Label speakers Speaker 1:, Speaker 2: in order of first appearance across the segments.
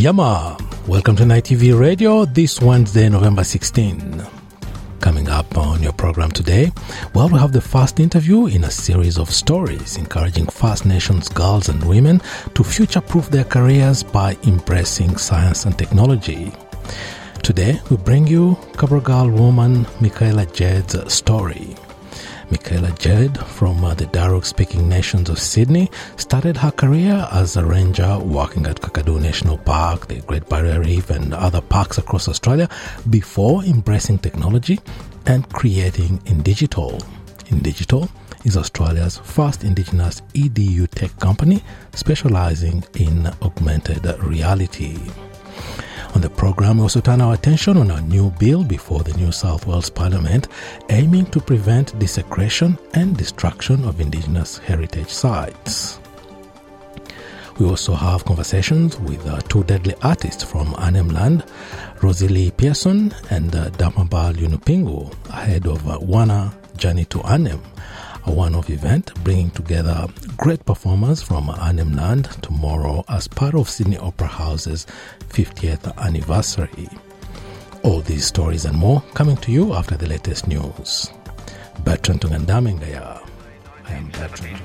Speaker 1: Yama, welcome to NITV Radio this Wednesday, November 16. Coming up on your program today, well, we have the first interview in a series of stories encouraging First Nations girls and women to future proof their careers by embracing science and technology. Today, we bring you Cabrogal woman Michaela Jade's story. Michaela Jade from uh, the Darug speaking nations of Sydney started her career as a ranger working at Kakadu National Park, the Great Barrier Reef, and other parks across Australia before embracing technology and creating Indigital. Indigital is Australia's first indigenous EDU tech company specializing in augmented reality. On the program, we also turn our attention on a new bill before the New South Wales Parliament aiming to prevent desecration and destruction of Indigenous heritage sites. We also have conversations with uh, two deadly artists from Arnhem Land, Rosalie Pearson and uh, Damabal Yunupingu, ahead of uh, Wana Journey to Arnhem, a one-off event bringing together great performers from Arnhem Land tomorrow as part of Sydney Opera House's 50th anniversary. All these stories and more coming to you after the latest news. Bertrand Tungandamengaya. I am Bertrand.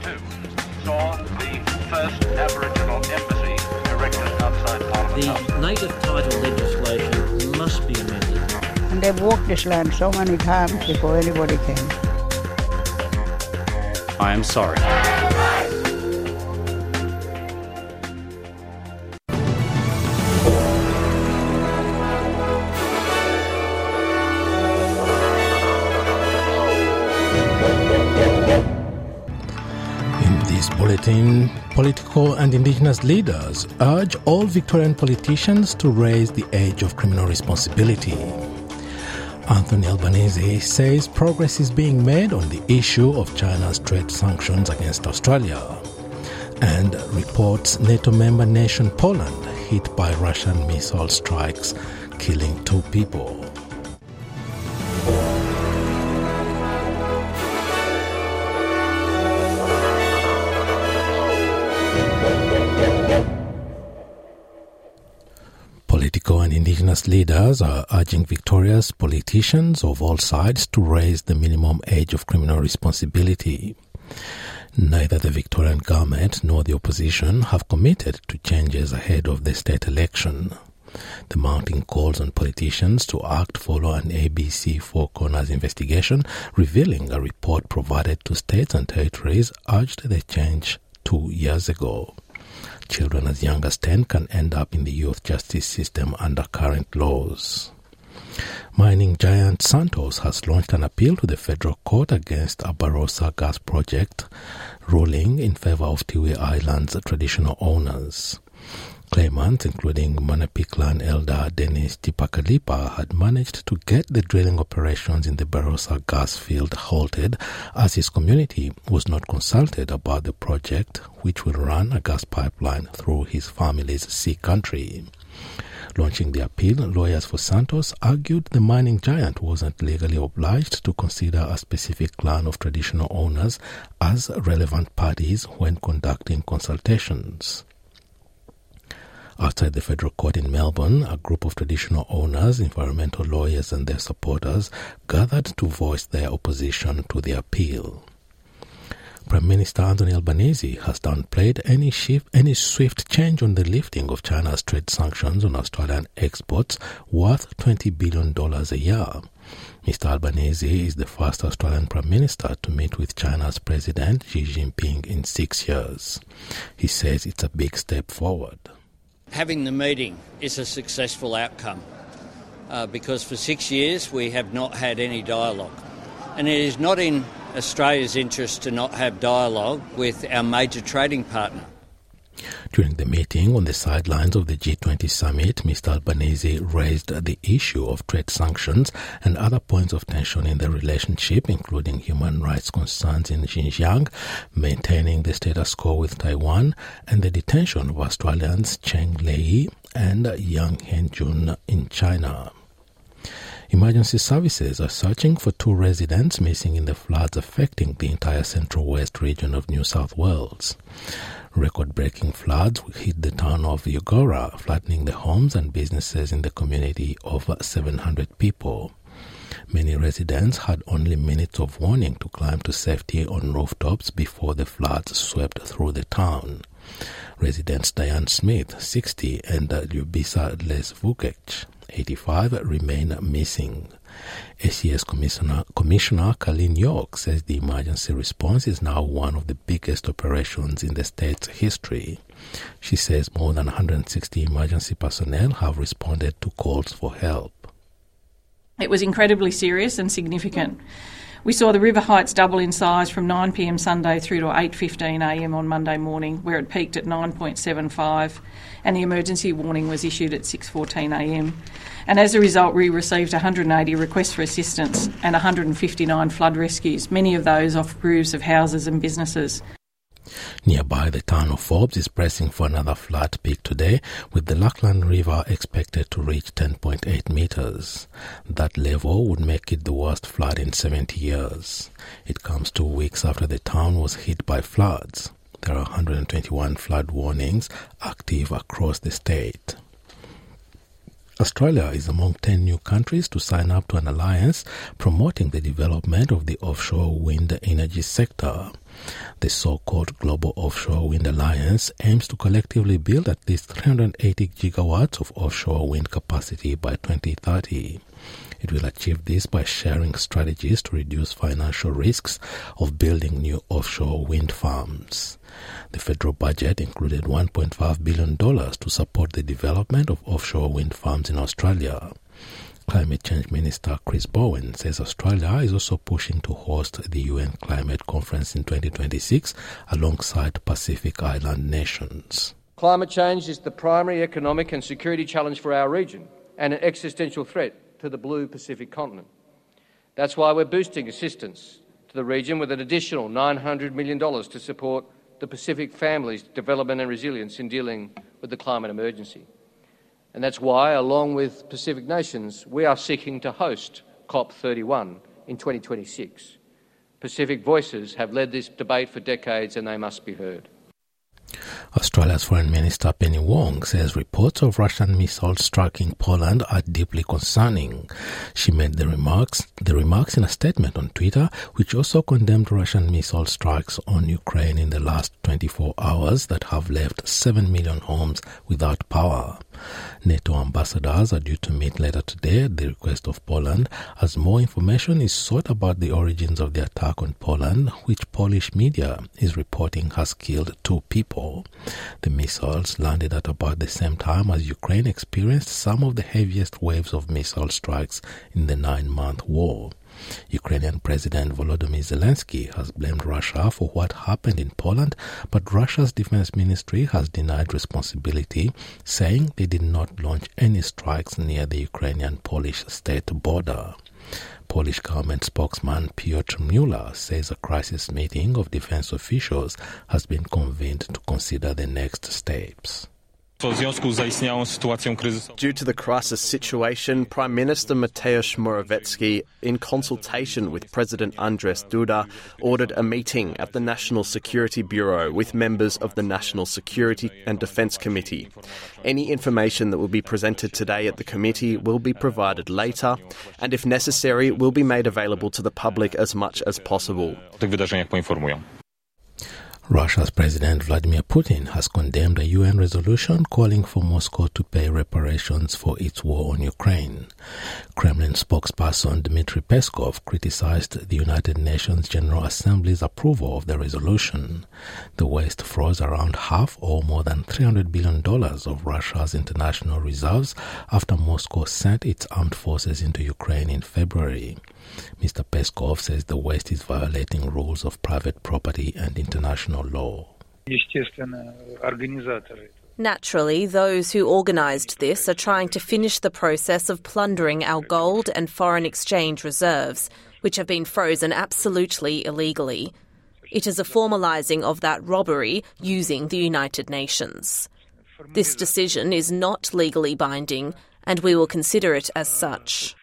Speaker 2: saw the first Aboriginal embassy erected outside Parliament
Speaker 3: The native title legislation must be amended.
Speaker 4: And they've walked this land so many times before anybody came.
Speaker 5: I am sorry.
Speaker 1: In this bulletin, political and indigenous leaders urge all Victorian politicians to raise the age of criminal responsibility. Anthony Albanese says progress is being made on the issue of China's trade sanctions against Australia. And reports NATO member nation Poland hit by Russian missile strikes, killing two people. Indigenous leaders are urging Victoria's politicians of all sides to raise the minimum age of criminal responsibility. Neither the Victorian government nor the opposition have committed to changes ahead of the state election. The mounting calls on politicians to act follow an ABC Four Corners investigation revealing a report provided to states and territories urged the change two years ago. Children as young as 10 can end up in the youth justice system under current laws. Mining giant Santos has launched an appeal to the federal court against a Barossa gas project, ruling in favor of Tiwi Island's traditional owners. Claimants, including Munupi clan elder Dennis Tipakalippa, had managed to get the drilling operations in the Barossa gas field halted as his community was not consulted about the project, which will run a gas pipeline through his family's sea country. Launching the appeal, lawyers for Santos argued the mining giant wasn't legally obliged to consider a specific clan of traditional owners as relevant parties when conducting consultations. Outside the federal court in Melbourne, a group of traditional owners, environmental lawyers, and their supporters gathered to voice their opposition to the appeal. Prime Minister Anthony Albanese has downplayed any, shift, any swift change on the lifting of China's trade sanctions on Australian exports worth $20 billion a year. Mr. Albanese is the first Australian Prime Minister to meet with China's President Xi Jinping in six years. He says it's a big step forward.
Speaker 3: Having the meeting is a successful outcome uh, because for six years we have not had any dialogue. And it is not in Australia's interest to not have dialogue with our major trading partner.
Speaker 1: During the meeting on the sidelines of the G20 summit, Mr. Albanese raised the issue of trade sanctions and other points of tension in the relationship, including human rights concerns in Xinjiang, maintaining the status quo with Taiwan, and the detention of Australians Cheng Lei and Yang Hengjun in China. Emergency services are searching for two residents missing in the floods affecting the entire central west region of New South Wales. Record breaking floods hit the town of Eugowra, flattening the homes and businesses in the community of 700 people. Many residents had only minutes of warning to climb to safety on rooftops before the floods swept through the town. Residents Diane Smith, 60, and Ljubisa Lesvukec, 85, remain missing. SES Commissioner, Commissioner Carlene York says the emergency response is now one of the biggest operations in the state's history. She says more than 160 emergency personnel have responded to calls for help.
Speaker 5: It was incredibly serious and significant. We saw the river heights double in size from 9 pm Sunday through to 8:15 am on Monday morning, where it peaked at 9.75, and the emergency warning was issued at 6:14 am. And as a result, we received 180 requests for assistance and 159 flood rescues, many of those off roofs of houses and businesses.
Speaker 1: Nearby, the town of Forbes is pressing for another flood peak today, with the Lachlan River expected to reach 10.8 meters. That level would make it the worst flood in 70 years. It comes two weeks after the town was hit by floods. There are 121 flood warnings active across the state. Australia is among 10 new countries to sign up to an alliance promoting the development of the offshore wind energy sector. The so-called Global Offshore Wind Alliance aims to collectively build at least 380 gigawatts of offshore wind capacity by 2030. It will achieve this by sharing strategies to reduce financial risks of building new offshore wind farms. The federal budget included $1.5 billion to support the development of offshore wind farms in Australia. Climate Change Minister Chris Bowen says Australia is also pushing to host the UN Climate Conference in 2026 alongside Pacific Island nations.
Speaker 6: Climate change is the primary economic and security challenge for our region and an existential threat to the blue Pacific continent. That's why we're boosting assistance to the region with an additional $900 million to support the Pacific family's development and resilience in dealing with the climate emergency. And that's why, along with Pacific nations, we are seeking to host COP31 in 2026. Pacific voices have led this debate for decades and they must be heard.
Speaker 1: Australia's Foreign Minister Penny Wong says reports of Russian missiles striking Poland are deeply concerning. She made the remarks the remarks in a statement on Twitter, which also condemned Russian missile strikes on Ukraine in the last 24 hours that have left 7 million homes without power. NATO ambassadors are due to meet later today at the request of Poland as more information is sought about the origins of the attack on Poland, which Polish media is reporting has killed two people. The missiles landed at about the same time as Ukraine experienced some of the heaviest waves of missile strikes in the nine month war. Ukrainian President Volodymyr Zelensky has blamed Russia for what happened in Poland, but Russia's defense ministry has denied responsibility, saying they did not launch any strikes near the Ukrainian Polish state border. Polish government spokesman Piotr Mueller says a crisis meeting of defense officials has been convened to consider the next steps.
Speaker 7: Due
Speaker 8: to the crisis situation, Prime Minister Mateusz Morawiecki, in consultation with President Andrzej Duda, ordered a meeting at the National Security Bureau with members of the National Security and Defence Committee. Any information that will be presented today at the committee will be provided later, and if necessary, will be made available to the public as much as possible.
Speaker 1: Russia's President Vladimir Putin has condemned a UN resolution calling for Moscow to pay reparations for its war on Ukraine. Kremlin spokesperson Dmitry Peskov criticized the United Nations General Assembly's approval of the resolution. The West froze around half or more than $300 billion of Russia's international reserves after Moscow sent its armed forces into Ukraine in February. Mr. Peskov says the West is violating rules of private property and international law.
Speaker 7: Naturally, those who organised this are trying to finish the process of plundering our gold and foreign exchange reserves, which have been frozen absolutely illegally. It is a formalising of that robbery using the United Nations. This decision is not legally binding, and we will consider it as such.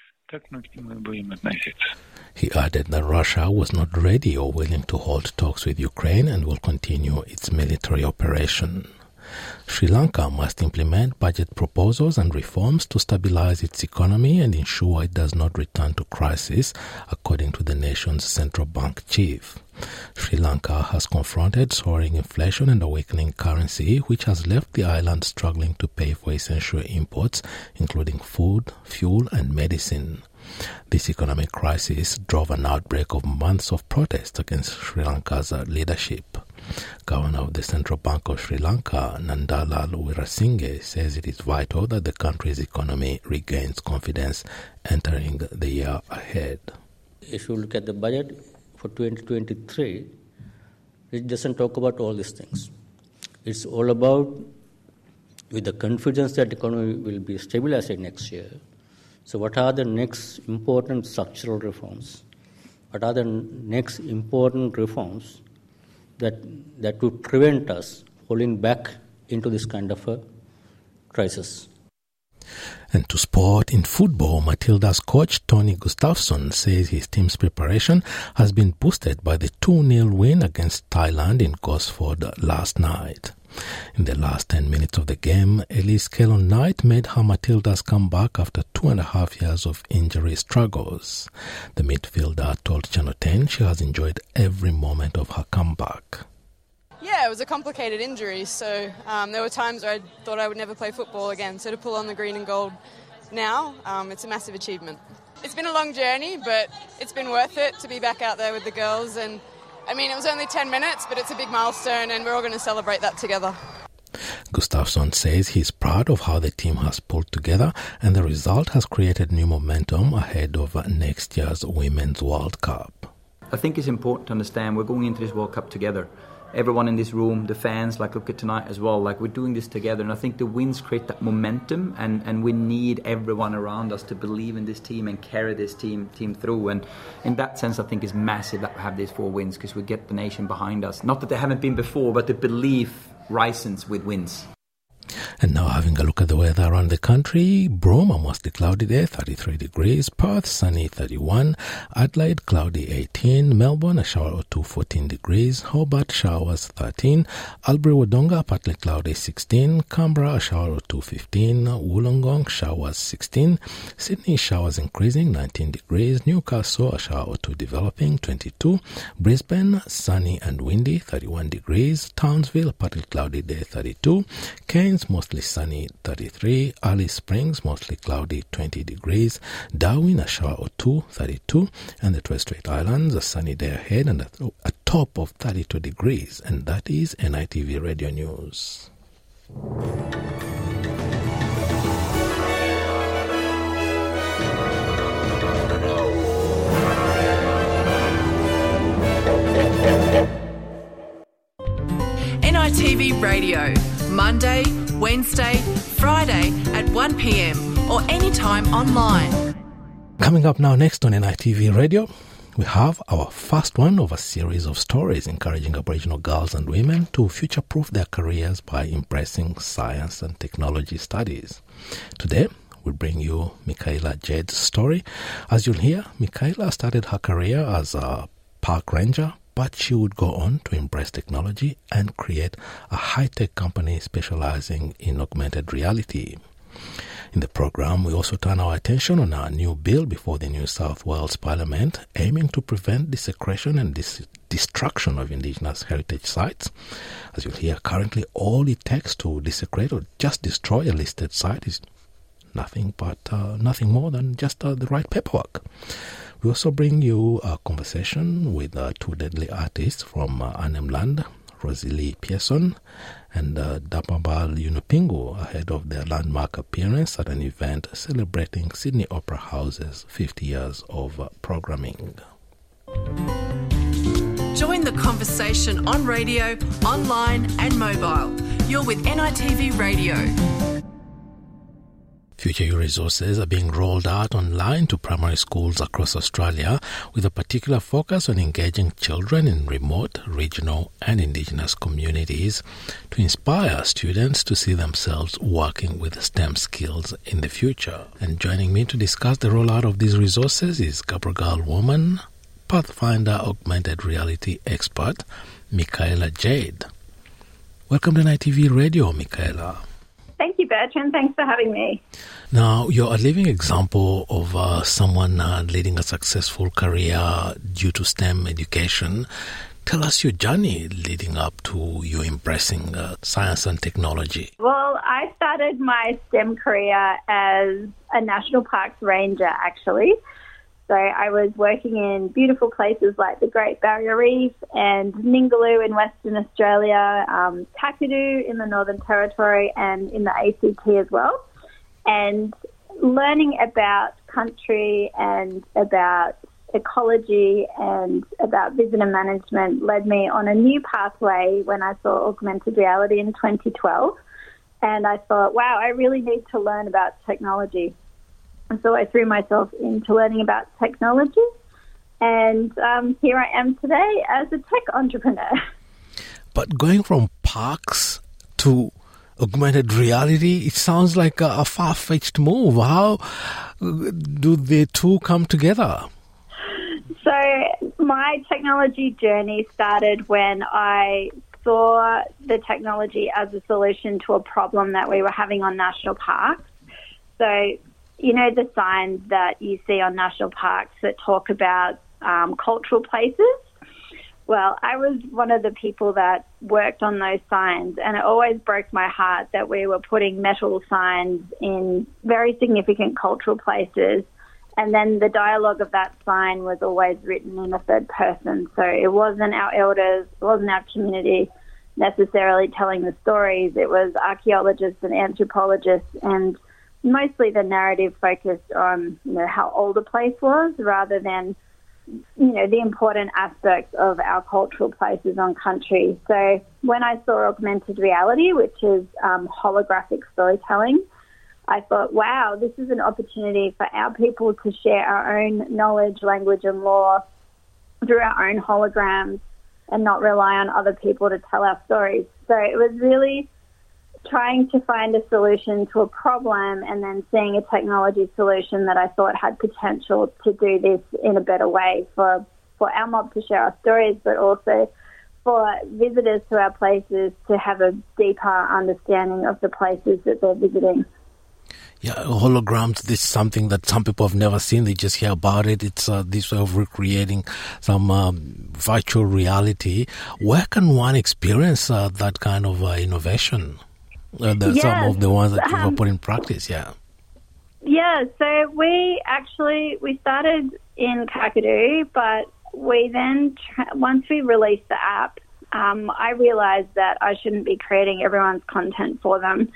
Speaker 1: He added that Russia was not ready or willing to hold talks with Ukraine and will continue its military operation. Sri Lanka must implement budget proposals and reforms to stabilize its economy and ensure it does not return to crisis, according to the nation's central bank chief. Sri Lanka has confronted soaring inflation and a weakening currency, which has left the island struggling to pay for essential imports, including food, fuel, and medicine. This economic crisis drove an outbreak of months of protest against Sri Lanka's leadership. Governor of the Central Bank of Sri Lanka, Nandalal Weerasinghe, says it is vital that the country's economy regains confidence entering the year ahead.
Speaker 9: If you look at the budget for 2023, it doesn't talk about all these things. It's all about with the confidence that the economy will be stabilized next year. So, what are the next important structural reforms? What are the next important reforms that that would prevent us falling back into this kind of a crisis.
Speaker 1: And to sport in football, Matilda's coach Tony Gustavsson says his team's preparation has been boosted by the 2 0 win against Thailand in Gosford last night. In the last 10 minutes of the game, Elise Kellond-Knight made her Matildas come back after two and a half years of injury struggles. The midfielder told Channel 10 she has enjoyed every moment of her comeback.
Speaker 10: Yeah, it was a complicated injury, so um, there were times where I thought I would never play football again. So to pull on the green and gold now, um, it's a massive achievement. It's been a long journey, but it's been worth it to be back out there with the girls and I mean, it was only 10 minutes, but it's a big milestone, and we're all going to celebrate that together.
Speaker 1: Gustavsson says he's proud of how the team has pulled together, and the result has created new momentum ahead of next year's Women's World Cup.
Speaker 11: I think it's important to understand we're going into this World Cup together everyone in this room, the fans, like look at tonight as well. Like we're doing this together, and I think the wins create that momentum, and, and we need everyone around us to believe in this team and carry this team team through. And in that sense, I think it's massive that we have these four wins because we get the nation behind us. Not that they haven't been before, but the belief rises with wins.
Speaker 1: And now having a look at the weather around the country, Broome, mostly cloudy day, 33 degrees, Perth, sunny, 31, Adelaide, cloudy, 18, Melbourne, a shower or 2, 14 degrees, Hobart, showers, 13, Albury, Wodonga, partly cloudy, 16, Canberra, a shower or 2, 15, Wollongong, showers, 16, Sydney, showers increasing, 19 degrees, Newcastle, a shower or 2 developing, 22, Brisbane, sunny and windy, 31 degrees, Townsville, partly cloudy day, 32, Cairns, mostly sunny 33, Alice Springs mostly cloudy 20 degrees, Darwin a shower or 2 32, and the Torres Strait Islands a sunny day ahead and a, a top of 32 degrees. And that is NITV Radio News.
Speaker 12: NITV Radio, Monday, Wednesday, Friday at 1pm or anytime online.
Speaker 1: Coming up now next on NITV Radio, we have our first one of a series of stories encouraging Aboriginal girls and women to future proof their careers by embracing science and technology studies. Today, we bring you Michaela Jade's story. As you'll hear, Michaela started her career as a park ranger, but she would go on to embrace technology and create a high tech company specializing in augmented reality. In the program, we also turn our attention on our new bill before the New South Wales Parliament aiming to prevent the desecration and dis- destruction of Indigenous heritage sites. As you'll hear, currently all it takes to desecrate or just destroy a listed site is nothing but uh, nothing more than just uh, the right paperwork. We also bring you a conversation with uh, two deadly artists from uh, Arnhem Land, Rosalie Pearson and uh, Dapambal Yunupingu ahead of their landmark appearance at an event celebrating Sydney Opera House's 50 years of uh, programming.
Speaker 12: Join the conversation on radio, online, and mobile. You're with NITV Radio.
Speaker 1: Future U resources are being rolled out online to primary schools across Australia with a particular focus on engaging children in remote, regional, and Indigenous communities to inspire students to see themselves working with STEM skills in the future. And joining me to discuss the rollout of these resources is Cabrogal Woman, Pathfinder augmented reality expert, Michaela Jade. Welcome to NITV Radio, Michaela.
Speaker 13: Thank you, Bertrand. Thanks for having me.
Speaker 1: Now, you're a living example of uh, someone uh, leading a successful career due to STEM education. Tell us your journey leading up to you embracing uh, science and technology.
Speaker 13: Well, I started my STEM career as a national parks ranger, actually. So I was working in beautiful places like the Great Barrier Reef and Ningaloo in Western Australia, um, Kakadu in the Northern Territory, and in the ACT as well. And learning about country and about ecology and about visitor management led me on a new pathway when I saw augmented reality in 2012. And I thought, wow, I really need to learn about technology. And so I threw myself into learning about technology. And um, here I am today as a tech entrepreneur.
Speaker 1: But going from parks to augmented reality, it sounds like a, a far fetched move. How do the two come together?
Speaker 13: So, my technology journey started when I saw the technology as a solution to a problem that we were having on national parks. So, you know, the signs that you see on national parks that talk about um, cultural places. Well, I was one of the people that worked on those signs, and it always broke my heart that we were putting metal signs in very significant cultural places, and then the dialogue of that sign was always written in a third person. So it wasn't our elders, it wasn't our community necessarily telling the stories, it was archaeologists and anthropologists and mostly the narrative focused on you know how old a place was rather than you know the important aspects of our cultural places on country. So when I saw augmented reality, which is um, holographic storytelling, I thought, wow, this is an opportunity for our people to share our own knowledge, language, and law through our own holograms and not rely on other people to tell our stories. So it was really trying to find a solution to a problem and then seeing a technology solution that I thought had potential to do this in a better way for, for our mob to share our stories, but also for visitors to our places to have a deeper understanding of the places that they're visiting.
Speaker 1: Yeah, holograms. This is something that some people have never seen. They just hear about it. It's uh, this way of recreating some um, virtual reality. Where can one experience uh, that kind of uh, innovation? Uh, the, yes, some of the ones that you um, put in practice, yeah.
Speaker 13: Yeah, so we actually we started in Kakadu, but we then once we released the app, um, I realised that I shouldn't be creating everyone's content for them.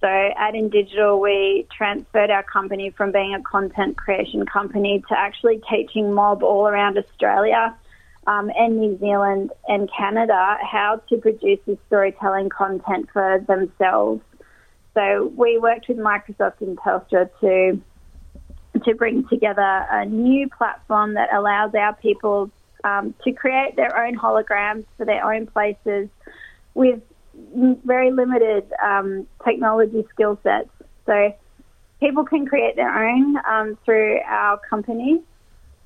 Speaker 13: So at Indigital, we transferred our company from being a content creation company to actually teaching mob all around Australia um, and New Zealand and Canada how to produce this storytelling content for themselves. So we worked with Microsoft and Telstra to to bring together a new platform that allows our people um, to create their own holograms for their own places with very limited um, technology skill sets. So people can create their own um, through our company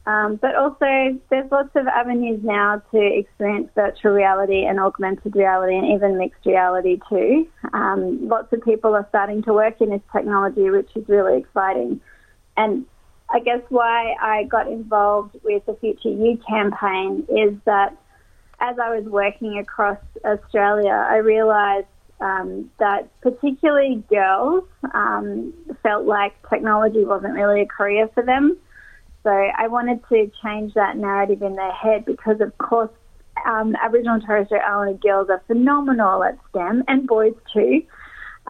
Speaker 13: um, but also, there's lots of avenues now to experience virtual reality and augmented reality and even mixed reality too. Um, lots of people are starting to work in this technology, which is really exciting. And I guess why I got involved with the Future U campaign is that as I was working across Australia, I realised um, that particularly girls um, felt like technology wasn't really a career for them. So I wanted to change that narrative in their head because, of course, um, Aboriginal and Torres Strait Islander girls are phenomenal at STEM and boys too.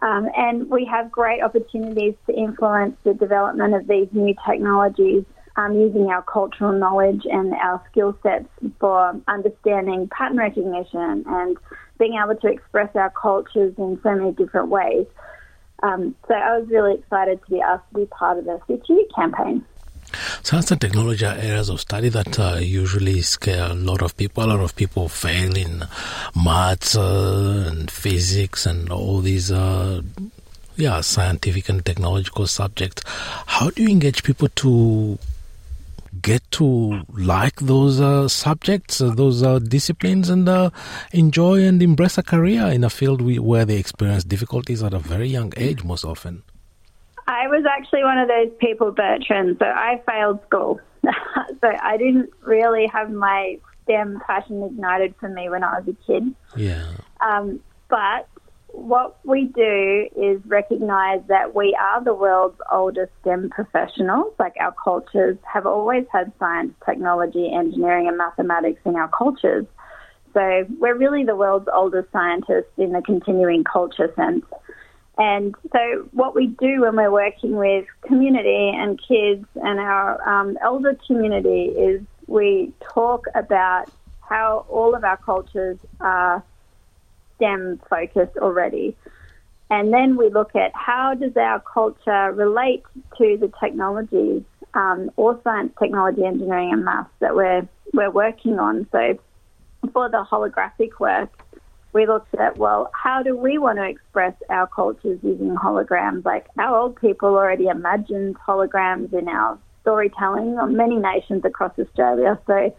Speaker 13: Um, and we have great opportunities to influence the development of these new technologies um, using our cultural knowledge and our skill sets for understanding pattern recognition and being able to express our cultures in so many different ways. Um, so I was really excited to be asked to be part of the Future You
Speaker 1: Science and technology are areas of study that uh, usually scare a lot of people. A lot of people fail in maths uh, and physics and all these, uh, yeah, scientific and technological subjects. How do you engage people to get to like those uh, subjects, uh, those uh, disciplines, and enjoy and embrace a career in a field we, where they experience difficulties at a very young age, most often.
Speaker 13: I was actually one of those people, Bertrand. So I failed school. so I didn't really have my STEM passion ignited for me when I was a kid.
Speaker 1: Yeah.
Speaker 13: Um, but what we do is recognize that we are the world's oldest STEM professionals. Like our cultures have always had science, technology, engineering, and mathematics in our cultures. So we're really the world's oldest scientists in the continuing culture sense. And so, what we do when we're working with community and kids and our um, elder community is we talk about how all of our cultures are STEM focused already. And then we look at how does our culture relate to the technologies um, or science, technology, engineering, and maths that we're we're working on. So for the holographic work, we looked at well, how do we want to express our cultures using holograms? Like our old people already imagined holograms in our storytelling on many nations across Australia. So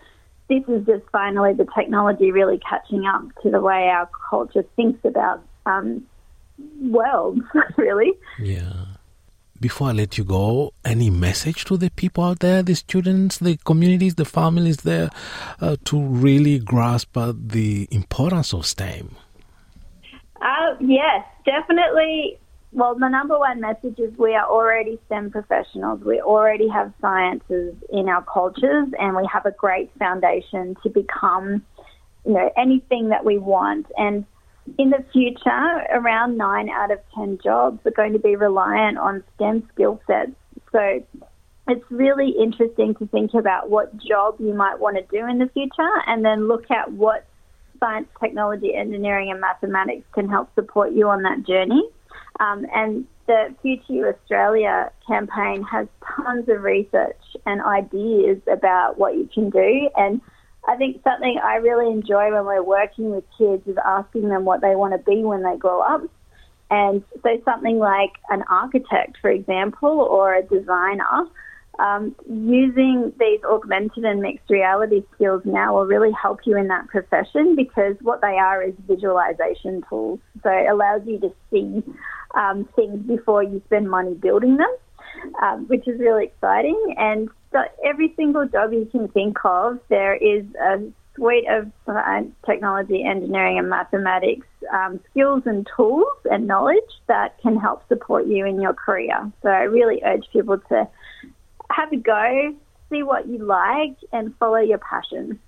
Speaker 13: this is just finally the technology really catching up to the way our culture thinks about um, worlds, really.
Speaker 1: Yeah. Before I let you go, any message to the people out there, the students, the communities, the families there, uh, to really grasp uh, the importance of STEM?
Speaker 13: Uh, yes, definitely well, the number one message is we are already STEM professionals. We already have sciences in our cultures, and we have a great foundation to become, you know, anything that we want. And in the future, around nine out of ten jobs are going to be reliant on STEM skill sets. So it's really interesting to think about what job you might want to do in the future, and then look at what science, technology, engineering, and mathematics can help support you on that journey. Um, and the Future Australia campaign has tons of research and ideas about what you can do. And I think something I really enjoy when we're working with kids is asking them what they want to be when they grow up. And so something like an architect, for example, or a designer, um, using these augmented and mixed reality skills now will really help you in that profession because what they are is visualization tools. So it allows you to see um, things before you spend money building them, um, which is really exciting. And every single job you can think of, there is a suite of technology, engineering, and mathematics um, skills and tools and knowledge that can help support you in your career. So I really urge people to have a go, see what you like, and follow your passion.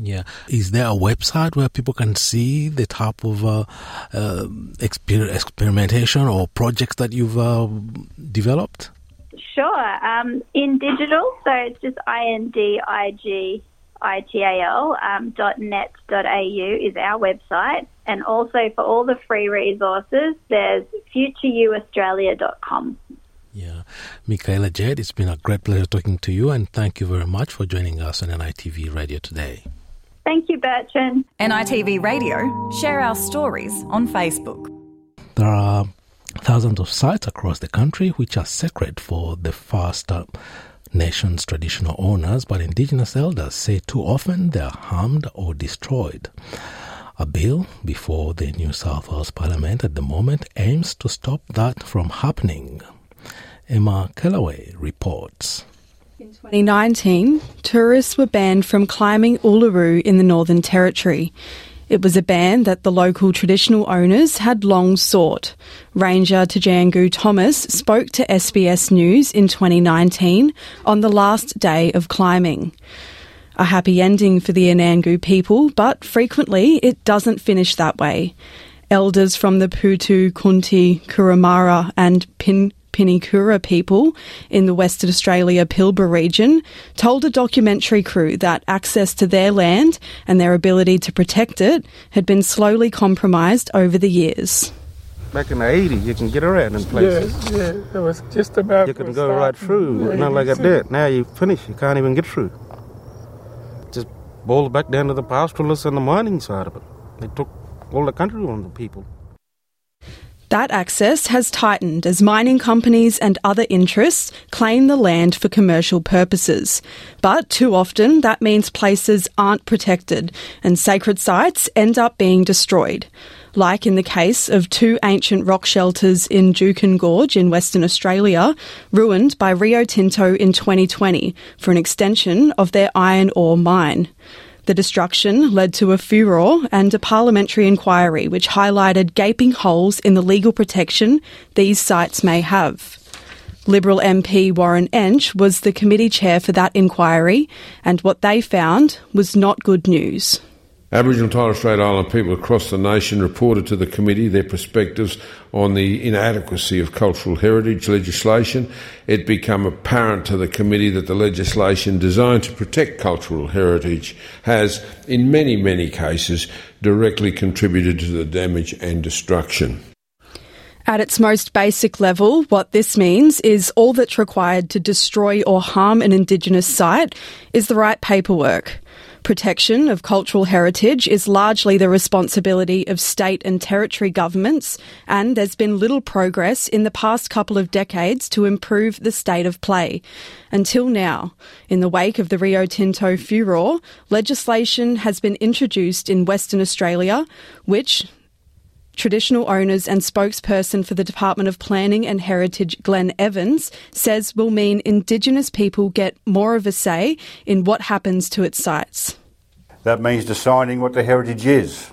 Speaker 1: Yeah. Is there a website where people can see the type of uh, uh, exper- experimentation or projects that you've uh, developed?
Speaker 13: Sure. Um, Indigital, so it's just indig ital um, dot net dot au is our website, and also for all the free resources, there's futureyouaustralia.com.
Speaker 1: Yeah. Michaela Jade, it's been a great pleasure talking to you, and thank you very much for joining us on NITV Radio today.
Speaker 13: Thank you, Bertrand.
Speaker 14: NITV Radio, share our stories on Facebook.
Speaker 1: There are thousands of sites across the country which are sacred for the First Nations traditional owners, but Indigenous elders say too often they are harmed or destroyed. A bill before the New South Wales Parliament at the moment aims to stop that from happening. Emma Kellaway reports.
Speaker 15: In 2019, tourists were banned from climbing Uluru in the Northern Territory. It was a ban that the local traditional owners had long sought. Ranger Tajangu Thomas spoke to SBS News in 2019 on the last day of climbing. A happy ending for the Anangu people, but frequently it doesn't finish that way. Elders from the Putu, Kunti, Kurramara and Pin Pinikura people in the Western Australia Pilbara region told a documentary crew that access to their land and their ability to protect it had been slowly compromised over the years.
Speaker 16: Back in the 80s, you can get around in places.
Speaker 17: Yeah, yeah, it was just about.
Speaker 16: You can go right through,
Speaker 17: Yeah,
Speaker 16: not
Speaker 17: you
Speaker 16: like
Speaker 17: can
Speaker 16: that. Now you finish, you can't even get through. Just boiled back down to the pastoralists and the mining side of it. They took all the country on the people.
Speaker 15: That access has tightened as mining companies and other interests claim the land for commercial purposes. But too often, that means places aren't protected and sacred sites end up being destroyed. Like in the case of two ancient rock shelters in Juukan Gorge in Western Australia, ruined by Rio Tinto in 2020 for an extension of their iron ore mine. The destruction led to a furor and a parliamentary inquiry which highlighted gaping holes in the legal protection these sites may have. Liberal MP Warren Entsch was the committee chair for that inquiry, and what they found was not good news.
Speaker 18: Aboriginal and Torres Strait Island people across the nation reported to the committee their perspectives on the inadequacy of cultural heritage legislation. It became apparent to the committee that the legislation designed to protect cultural heritage has, in many, many cases, directly contributed to the damage and destruction.
Speaker 15: At its most basic level, what this means is all that's required to destroy or harm an Indigenous site is the right paperwork. Protection of cultural heritage is largely the responsibility of state and territory governments, and there's been little progress in the past couple of decades to improve the state of play. Until now, in the wake of the Rio Tinto furor, legislation has been introduced in Western Australia, which Traditional owners and spokesperson for the Department of Planning and Heritage, Glenn Evans, says will mean Indigenous people get more of a say in what happens to its sites.
Speaker 19: That means deciding what the heritage is,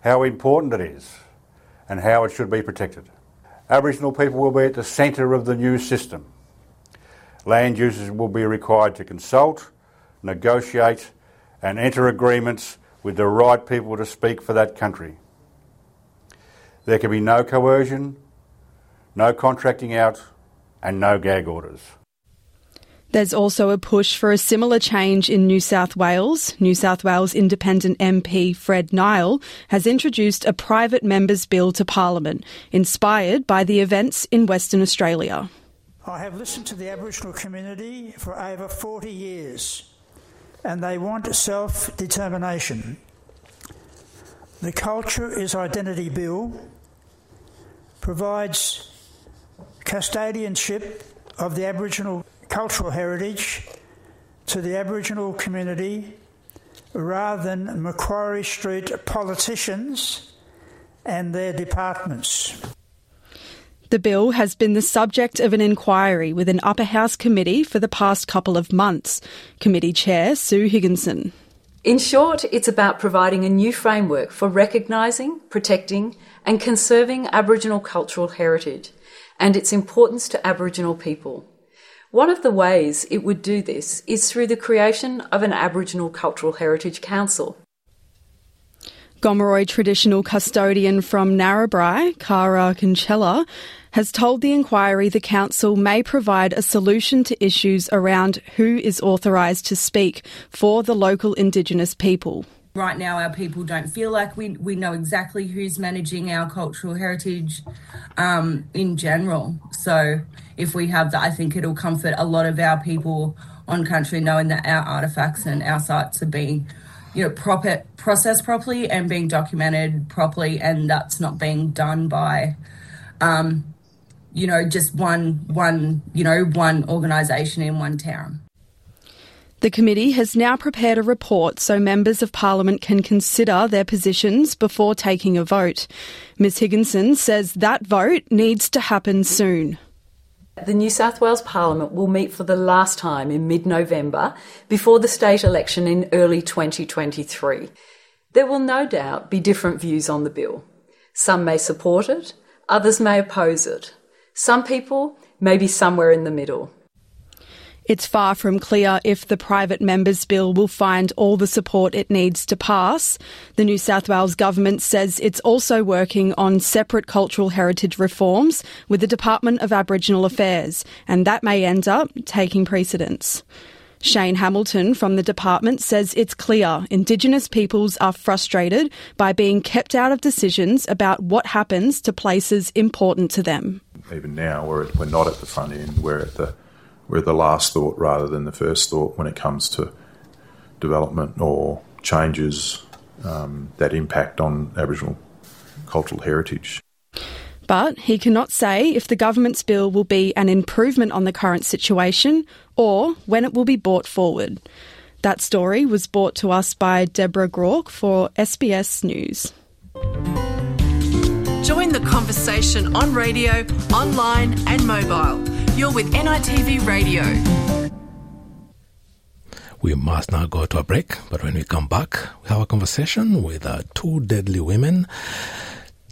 Speaker 19: how important it is, and how it should be protected. Aboriginal people will be at the centre of the new system. Land users will be required to consult, negotiate, and enter agreements with the right people to speak for that country. There can be no coercion, no contracting out, and no gag orders.
Speaker 15: There's also a push for a similar change in New South Wales. New South Wales Independent MP Fred Nile has introduced a private member's bill to Parliament, inspired by the events in Western Australia.
Speaker 17: I have listened to the Aboriginal community for over 40 years, and they want self determination. The Culture is Identity Bill provides custodianship of the Aboriginal cultural heritage to the Aboriginal community rather than Macquarie Street politicians and their departments.
Speaker 15: The bill has been the subject of an inquiry with an upper house committee for the past couple of months. Committee Chair Sue Higginson.
Speaker 20: In short, it's about providing a new framework for recognising, protecting, and conserving Aboriginal cultural heritage and its importance to Aboriginal people. One of the ways it would do this is through the creation of an Aboriginal Cultural Heritage Council.
Speaker 15: Gomeroi traditional custodian from Narrabri, Kara Kinchella, has told the inquiry the council may provide a solution to issues around who is authorised to speak for the local Indigenous people.
Speaker 21: Right now, our people don't feel like we, we know exactly who's managing our cultural heritage um, in general. So, if we have that, I think it'll comfort a lot of our people on country knowing that our artifacts and our sites are being you know proper processed properly and being documented properly and that's not being done by um, you know just one one you know one organization in one town
Speaker 15: The committee has now prepared a report so members of parliament can consider their positions before taking a vote. Ms Higginson says that vote needs to happen soon.
Speaker 20: The New South Wales Parliament will meet for the last time in mid November before the state election in early 2023. There will no doubt be different views on the bill. Some may support it, others may oppose it. Some people may be somewhere in the middle.
Speaker 15: It's far from clear if the private members bill will find all the support it needs to pass. The New South Wales government says it's also working on separate cultural heritage reforms with the Department of Aboriginal Affairs, and that may end up taking precedence. Shane Hamilton from the department says it's clear Indigenous peoples are frustrated by being kept out of decisions about what happens to places important to them.
Speaker 22: Even now, we're, we're not at the front end, we're at the we're the last thought rather than the first thought when it comes to development or changes um, that impact on Aboriginal cultural heritage.
Speaker 15: But he cannot say if the government's bill will be an improvement on the current situation or when it will be brought forward. That story was brought to us by Deborah Groarke for SBS News.
Speaker 12: Join the conversation on radio, online, and mobile. You're with NITV Radio.
Speaker 1: We must now go to a break, but when we come back, we have a conversation with uh, two deadly women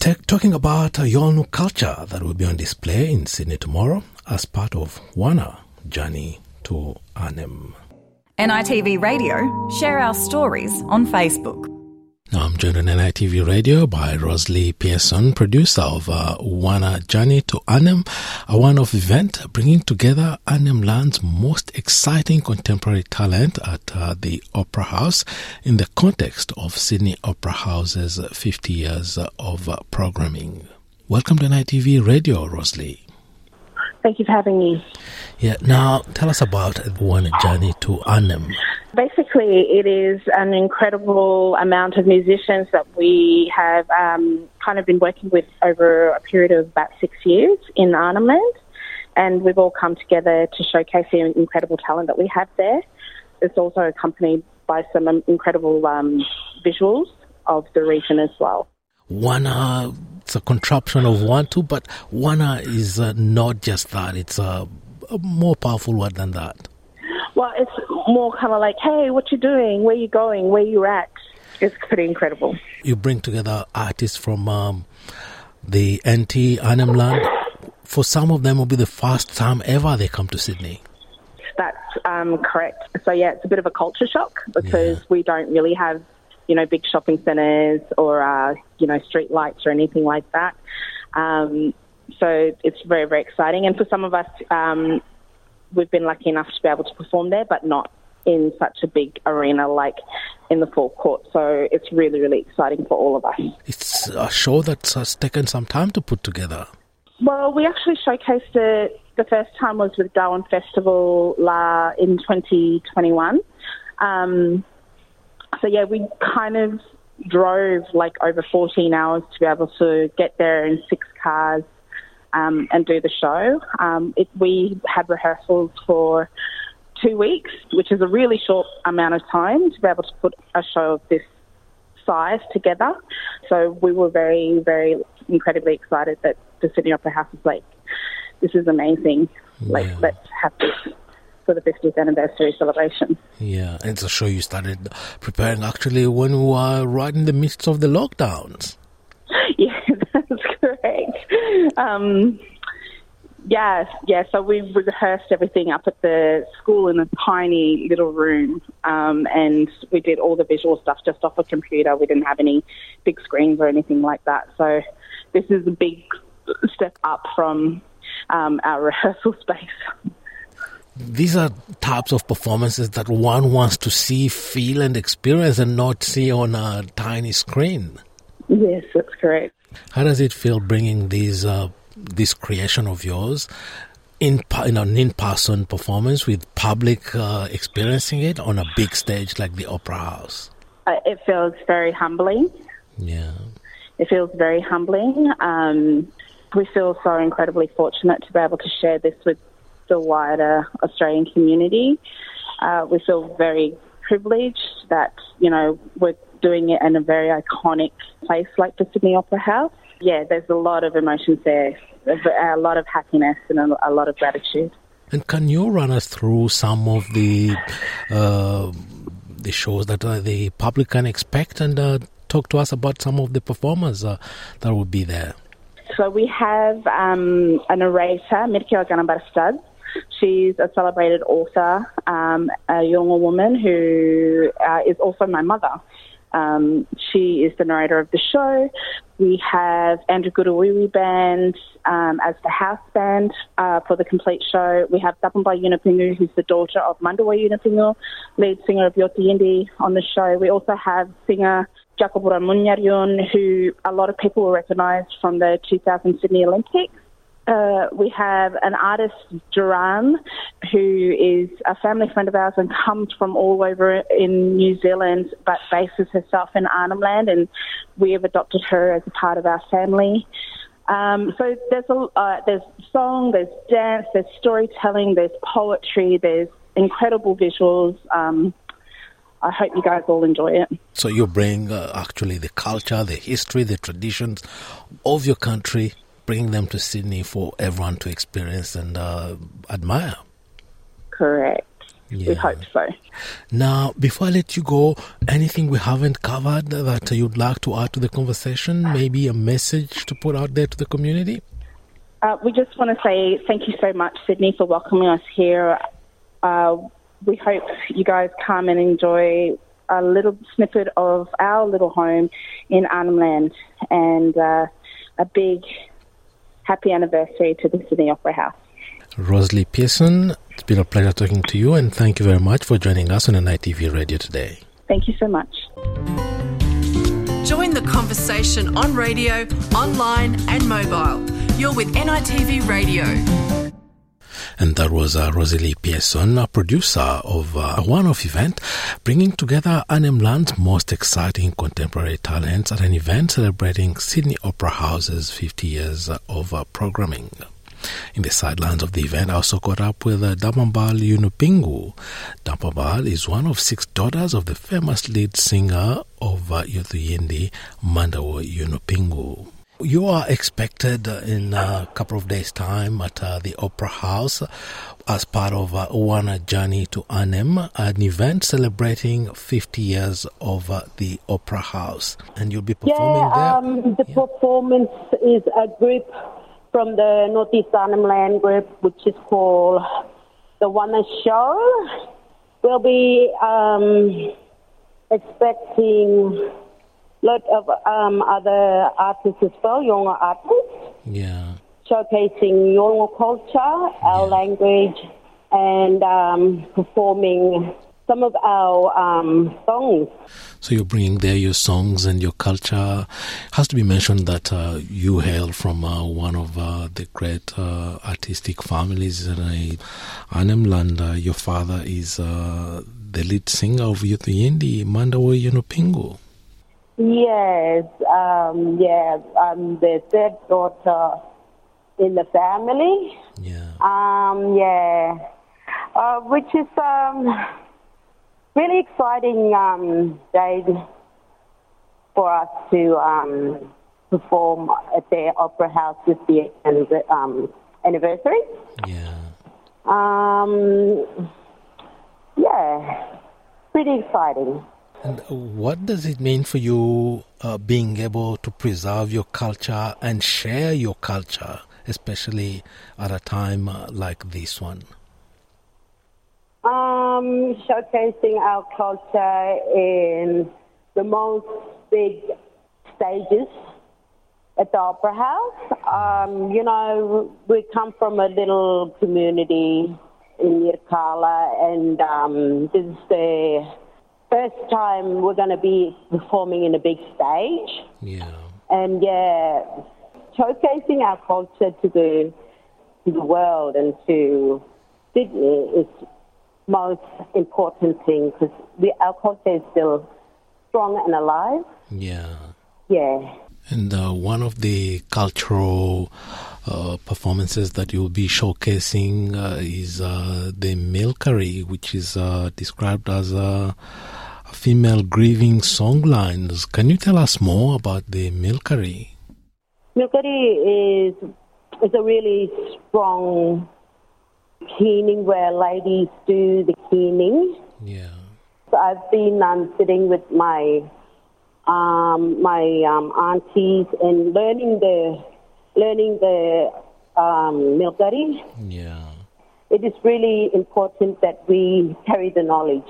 Speaker 1: t- talking about a Yolngu culture that will be on display in Sydney tomorrow as part of Wana Journey to Arnhem.
Speaker 14: NITV Radio, share our stories on Facebook.
Speaker 1: Now I'm joined on NITV Radio by Rosalie Pearson, producer of uh, Wana Journey to Arnhem, a one-off event bringing together Arnhem Land's most exciting contemporary talent at uh, the Opera House in the context of Sydney Opera House's 50 years of uh, programming. Welcome to NITV Radio, Rosalie.
Speaker 23: Thank you for having me.
Speaker 1: Yeah, now tell us about Wana Journey to Arnhem.
Speaker 23: Basically, it is an incredible amount of musicians that we have um, kind of been working with over a period of about six years in Arnhem Land. And we've all come together to showcase the incredible talent that we have there. It's also accompanied by some incredible um, visuals of the region as well.
Speaker 1: Wana, it's a contraption of two, but Wana is uh, not just that, it's a, a more powerful word than that.
Speaker 23: Well, it's more kind of like, hey, what you doing? Where you going? Where you at? It's pretty incredible.
Speaker 1: You bring together artists from um, the NT Arnhem Land. For some of them, it will be the first time ever they come to Sydney.
Speaker 23: That's um, correct. So yeah, it's a bit of a culture shock because yeah. we don't really have, you know, big shopping centres or uh, you know street lights or anything like that. Um, so it's very very exciting, and for some of us, um, we've been lucky enough to be able to perform there, but not in such a big arena like in the forecourt. So it's really, really exciting for all of us.
Speaker 1: It's a show that's uh, taken some time to put together.
Speaker 23: Well, we actually showcased it. The first time was with Darwin Festival La in 2021. Um, so yeah, we kind of drove like over 14 hours to be able to get there in six cars um, and do the show. Um, it, we had rehearsals for two weeks, which is a really short amount of time to be able to put a show of this size together. So we were very, very incredibly excited that the Sydney Opera House was like, this is amazing. Yeah. Like, let's have this for the 50th anniversary celebration.
Speaker 1: Yeah, and it's a show you started preparing actually when we were right in the midst of the lockdowns.
Speaker 23: Yeah, that's. Um, Yes, yeah. So we rehearsed everything up at the school in a tiny little room, um, and we did all the visual stuff just off a computer. We didn't have any big screens or anything like that. So this is a big step up from um, our rehearsal space.
Speaker 1: These are types of performances that one wants to see, feel, and experience, and not see on a tiny screen.
Speaker 23: Yes, that's correct.
Speaker 1: How does it feel bringing these uh, this creation of yours in, in an in-person performance with public uh, experiencing it on a big stage like the Opera House?
Speaker 23: Uh, it feels very humbling.
Speaker 1: Yeah.
Speaker 23: It feels very humbling. Um, we feel so incredibly fortunate to be able to share this with the wider Australian community. Uh, we feel very privileged that, you know, we're doing it in a very iconic place like the Sydney Opera House yeah, there's a lot of emotions there, a lot of happiness and a, lot of gratitude.
Speaker 1: And can you run us through some of the uh, the shows that uh, the public can expect and uh, talk to us about some of the performers uh, that will be there.
Speaker 23: So we have um, a narrator, Merrkiyawuy Ganambarr She's a celebrated author, um, a young woman who uh, is also my mother. Um, she is the narrator of the show. We have Andrew Gurruwiwi Band um, as the house band uh, for the complete show. We have Dhapanbal Yunupingu, who's the daughter of Mandawuy Yunupingu, lead singer of Yothu Yindi on the show. We also have singer Djakapurra Munyarryun, who a lot of people will recognise from the 2000 Sydney Olympics. Uh, we have an artist, Duran, who is a family friend of ours and comes from all over in New Zealand, but bases herself in Arnhem Land, and we have adopted her as a part of our family. Um, so there's a uh, there's song, there's dance, there's storytelling, there's poetry, there's incredible visuals. Um, I hope you guys all enjoy it.
Speaker 1: So you bring uh, actually the culture, the history, the traditions of your country bring them to Sydney for everyone to experience and uh, admire.
Speaker 23: Correct. Yeah. We hope so.
Speaker 1: Now, before I let you go, anything we haven't covered that you'd like to add to the conversation? Maybe a message to put out there to the community?
Speaker 23: Uh, we just want to say thank you so much, Sydney, for welcoming us here. Uh, we hope you guys come and enjoy a little snippet of our little home in Arnhem Land and uh, a big happy anniversary to the Sydney Opera House.
Speaker 1: Rosalie Pearson, it's been a pleasure talking to you, and thank you very much for joining us on NITV Radio today.
Speaker 23: Thank you so much.
Speaker 12: Join the conversation on radio, online, and mobile. You're with NITV Radio.
Speaker 1: And that was uh, Rosalie Pearson, a producer of uh, a one-off event, bringing together Arnhem Land's most exciting contemporary talents at an event celebrating Sydney Opera House's 50 years of uh, programming. In the sidelines of the event, I also caught up with uh, Dhapanbal Yunupingu. Damambal is one of six daughters of the famous lead singer of uh, Yindi, Mandawuy Yunupingu. You are expected in a couple of days' time at uh, the Opera House as part of uh, One Journey to Arnhem, an event celebrating 50 years of uh, the Opera House. And you'll be performing
Speaker 24: yeah,
Speaker 1: there?
Speaker 24: Um, the yeah. performance is a group from the Northeast Arnhem Land group, which is called The One Show. We'll be um, expecting lot of um, other artists as well, Yolngu artists.
Speaker 1: Yeah.
Speaker 24: Showcasing Yolngu culture, our yeah. language, and um, performing some of our um, songs.
Speaker 1: So you're bringing there your songs and your culture. It has to be mentioned that uh, you hail from uh, one of uh, the great uh, artistic families in uh, Arnhem Land. Uh, your father is uh, the lead singer of Yothu Yindi, Mandawuy Yunupingu.
Speaker 24: Yes, um, yes. I'm the third daughter in the family.
Speaker 1: Yeah.
Speaker 24: Um, yeah. Uh, which is um, really exciting um, day for us to um, perform at the Opera House this year um, anniversary.
Speaker 1: Yeah.
Speaker 24: Um, yeah, pretty exciting.
Speaker 1: And what does it mean for you uh, being able to preserve your culture and share your culture, especially at a time uh, like this one?
Speaker 24: Um, showcasing our culture in the most big stages at the Opera House. Um, you know, we come from a little community in Yirrkala, and um, this is the first time we're going to be performing in a big stage.
Speaker 1: Yeah.
Speaker 24: And yeah, showcasing our culture to the to the world and to Sydney is most important thing because our culture is still strong and alive.
Speaker 1: Yeah.
Speaker 24: Yeah.
Speaker 1: And uh, one of the cultural uh, performances that you'll be showcasing uh, is uh, the Milkarri, which is uh, described as a female grieving songlines. Can you tell us more about the Milkarri?
Speaker 24: Milkarri is is a really strong keening where ladies do the keening.
Speaker 1: Yeah.
Speaker 24: So I've been um, sitting with my um, my um, aunties, and learning the learning the um, milkarri.
Speaker 1: Yeah.
Speaker 24: It is really important that we carry the knowledge.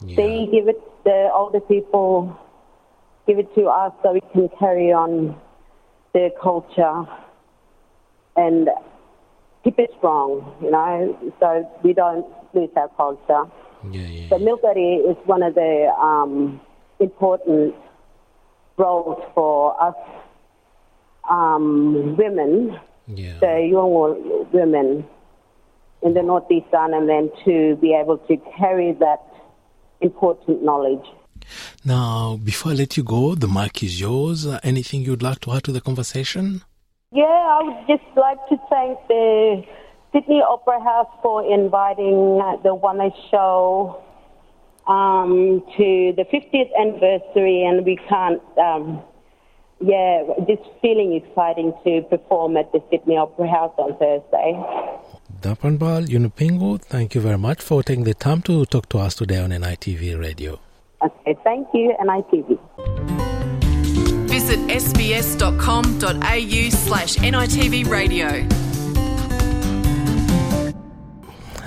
Speaker 24: They give it the older people give it to us so we can carry on their culture and keep it strong, you know, so we don't lose our culture.
Speaker 1: Yeah, yeah.
Speaker 24: So milkarri is one of the um, important roles for us um, women,
Speaker 1: yeah.
Speaker 24: the young women in the Northeast then to be able to carry that important knowledge.
Speaker 1: Now, before I let you go, the mic is yours. Anything you'd like to add to the conversation?
Speaker 24: Yeah, I would just like to thank the Sydney Opera House for inviting the One Show um, to the 50th anniversary, and we can't, um, yeah, just feeling exciting to perform at the Sydney Opera House on Thursday.
Speaker 1: Dhapanbal Yunupingu, thank you very much for taking the time to talk to us today on NITV Radio.
Speaker 24: Okay, thank you, NITV.
Speaker 12: Visit sbs.com.au slash NITV radio.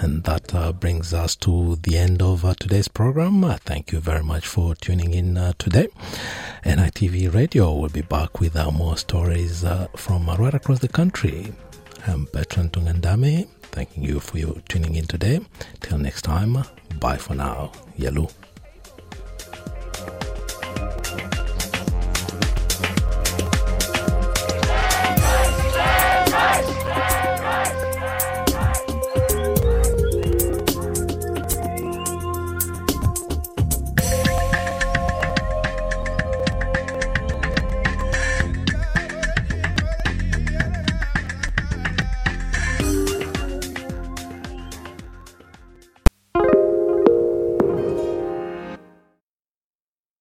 Speaker 1: And that uh, brings us to the end of uh, today's program. Uh, thank you very much for tuning in uh, today. NITV Radio will be back with uh, more stories uh, from right across the country. I'm Bertrand Tungandame, thanking you for your tuning in today. Till next time, bye for now. Yalu.